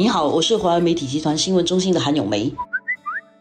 你好，我是华为媒体集团新闻中心的韩永梅。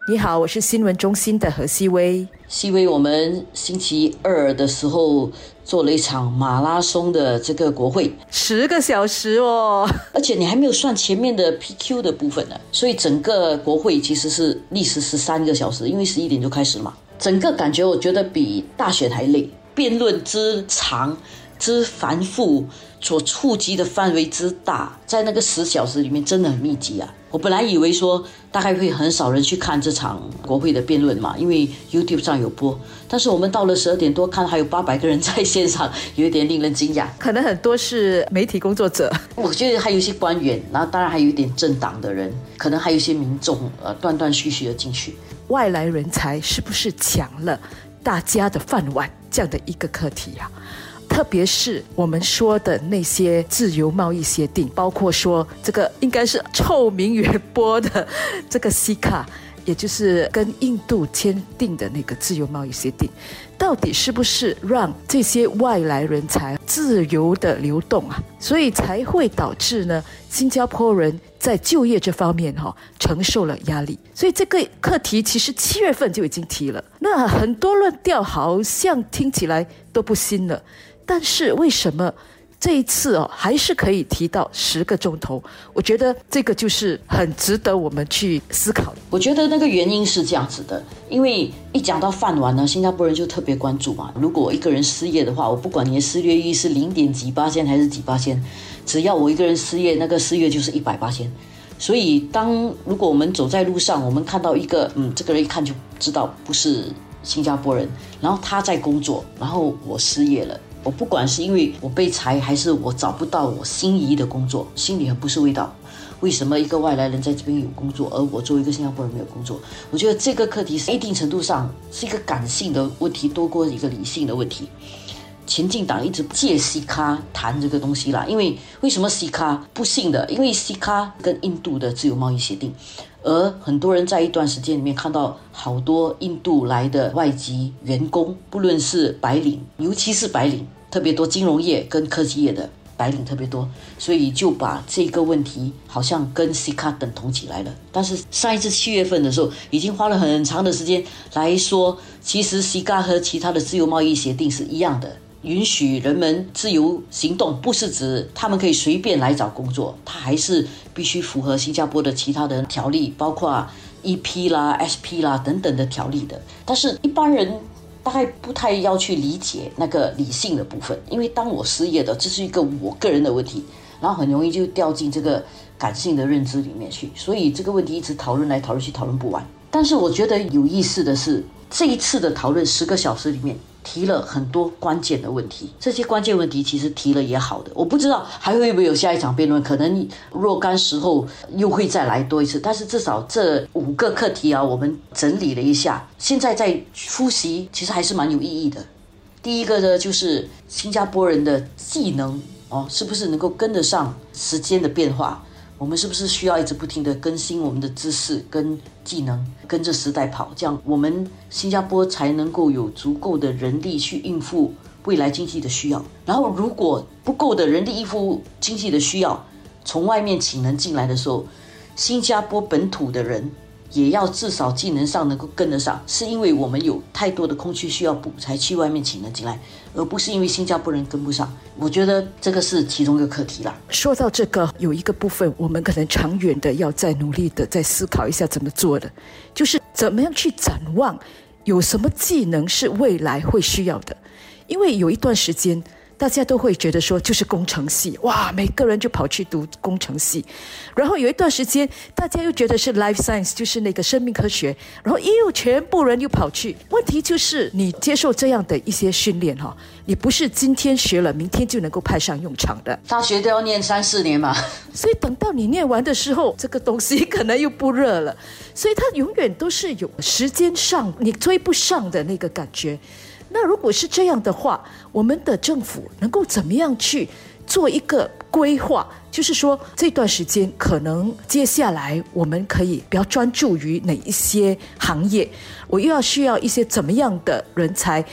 你好，我是新闻中心的何希薇。希薇，我们星期二的时候做了一场马拉松的这个国会，十个小时哦，而且你还没有算前面的 PQ 的部分呢，所以整个国会其实是历时十三个小时，因为十一点就开始嘛。整个感觉我觉得比大选还累，辩论之长。之繁复，所触及的范围之大，在那个十小时里面真的很密集啊！我本来以为说大概会很少人去看这场国会的辩论嘛，因为 YouTube 上有播，但是我们到了十二点多看还有八百个人在线上，有一点令人惊讶。可能很多是媒体工作者，我觉得还有一些官员，然后当然还有一点政党的人，可能还有一些民众，呃，断断续续的进去。外来人才是不是抢了大家的饭碗？这样的一个课题呀？特别是我们说的那些自由贸易协定，包括说这个应该是臭名远播的这个西卡，也就是跟印度签订的那个自由贸易协定，到底是不是让这些外来人才自由的流动啊？所以才会导致呢，新加坡人在就业这方面哈承受了压力。所以这个课题其实七月份就已经提了，那很多论调好像听起来都不新了。但是为什么这一次哦还是可以提到十个钟头？我觉得这个就是很值得我们去思考。我觉得那个原因是这样子的，因为一讲到饭碗呢，新加坡人就特别关注嘛。如果一个人失业的话，我不管你的失业率是零点几八千还是几八千，只要我一个人失业，那个失业就是一百八千。所以当如果我们走在路上，我们看到一个嗯，这个人一看就知道不是新加坡人，然后他在工作，然后我失业了。我不管是因为我被裁，还是我找不到我心仪的工作，心里很不是味道。为什么一个外来人在这边有工作，而我作为一个新加坡人没有工作？我觉得这个课题是一定程度上是一个感性的问题多过一个理性的问题。前进党一直借西卡谈这个东西啦，因为为什么西卡不幸的？因为西卡跟印度的自由贸易协定，而很多人在一段时间里面看到好多印度来的外籍员工，不论是白领，尤其是白领，特别多金融业跟科技业的白领特别多，所以就把这个问题好像跟西卡等同起来了。但是上一次七月份的时候，已经花了很长的时间来说，其实西卡和其他的自由贸易协定是一样的。允许人们自由行动，不是指他们可以随便来找工作，他还是必须符合新加坡的其他的条例，包括 EP 啦、SP 啦等等的条例的。但是一般人大概不太要去理解那个理性的部分，因为当我失业的，这是一个我个人的问题，然后很容易就掉进这个感性的认知里面去，所以这个问题一直讨论来讨论去，讨论不完。但是我觉得有意思的是，这一次的讨论十个小时里面。提了很多关键的问题，这些关键问题其实提了也好的，我不知道还会不会有下一场辩论，可能若干时候又会再来多一次。但是至少这五个课题啊，我们整理了一下，现在在复习，其实还是蛮有意义的。第一个呢，就是新加坡人的技能哦，是不是能够跟得上时间的变化？我们是不是需要一直不停地更新我们的知识跟技能，跟着时代跑，这样我们新加坡才能够有足够的人力去应付未来经济的需要。然后，如果不够的人力应付经济的需要，从外面请人进来的时候，新加坡本土的人。也要至少技能上能够跟得上，是因为我们有太多的空缺需要补，才去外面请人进来，而不是因为新加坡人跟不上。我觉得这个是其中一个课题啦。说到这个，有一个部分我们可能长远的要再努力的再思考一下怎么做的，就是怎么样去展望，有什么技能是未来会需要的，因为有一段时间。大家都会觉得说，就是工程系哇，每个人就跑去读工程系。然后有一段时间，大家又觉得是 life science，就是那个生命科学。然后又全部人又跑去。问题就是，你接受这样的一些训练哈，你不是今天学了，明天就能够派上用场的。大学都要念三四年嘛，所以等到你念完的时候，这个东西可能又不热了。所以它永远都是有时间上你追不上的那个感觉。那如果是这样的话，我们的政府能够怎么样去做一个规划？就是说这段时间可能接下来我们可以比较专注于哪一些行业？我又要需要一些怎么样的人才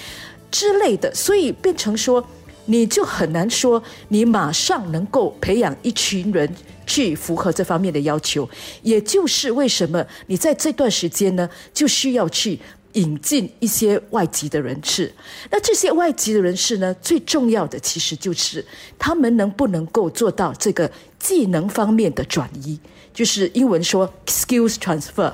之类的？所以变成说，你就很难说你马上能够培养一群人去符合这方面的要求。也就是为什么你在这段时间呢，就需要去引进一些外籍的人士。那这些外籍的人士呢，最重要的其实就是他们能不能够做到这个技能方面的转移，就是英文说 skills transfer。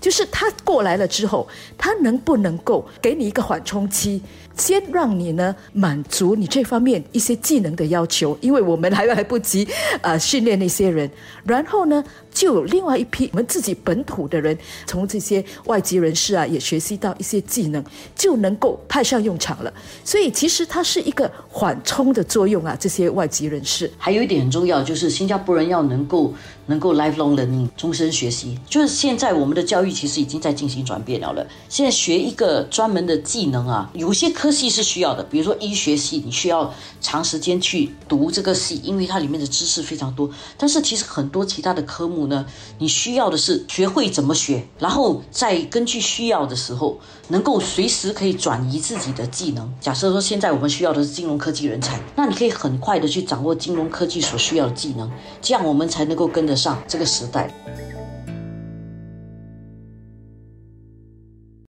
就是他过来了之后，他能不能够给你一个缓冲期，先让你呢满足你这方面一些技能的要求，因为我们还来不及呃训练那些人，然后呢就有另外一批我们自己本土的人，从这些外籍人士啊也学习到一些技能，就能够派上用场了。所以其实它是一个缓冲的作用啊，这些外籍人士。还有一点很重要，就是新加坡人要能够。能够 lifelong learning 终身学习，就是现在我们的教育其实已经在进行转变了了。现在学一个专门的技能啊，有些科系是需要的，比如说医学系，你需要长时间去读这个系，因为它里面的知识非常多。但是其实很多其他的科目呢，你需要的是学会怎么学，然后再根据需要的时候，能够随时可以转移自己的技能。假设说现在我们需要的是金融科技人才，那你可以很快的去掌握金融科技所需要的技能，这样我们才能够跟得。上这个时代。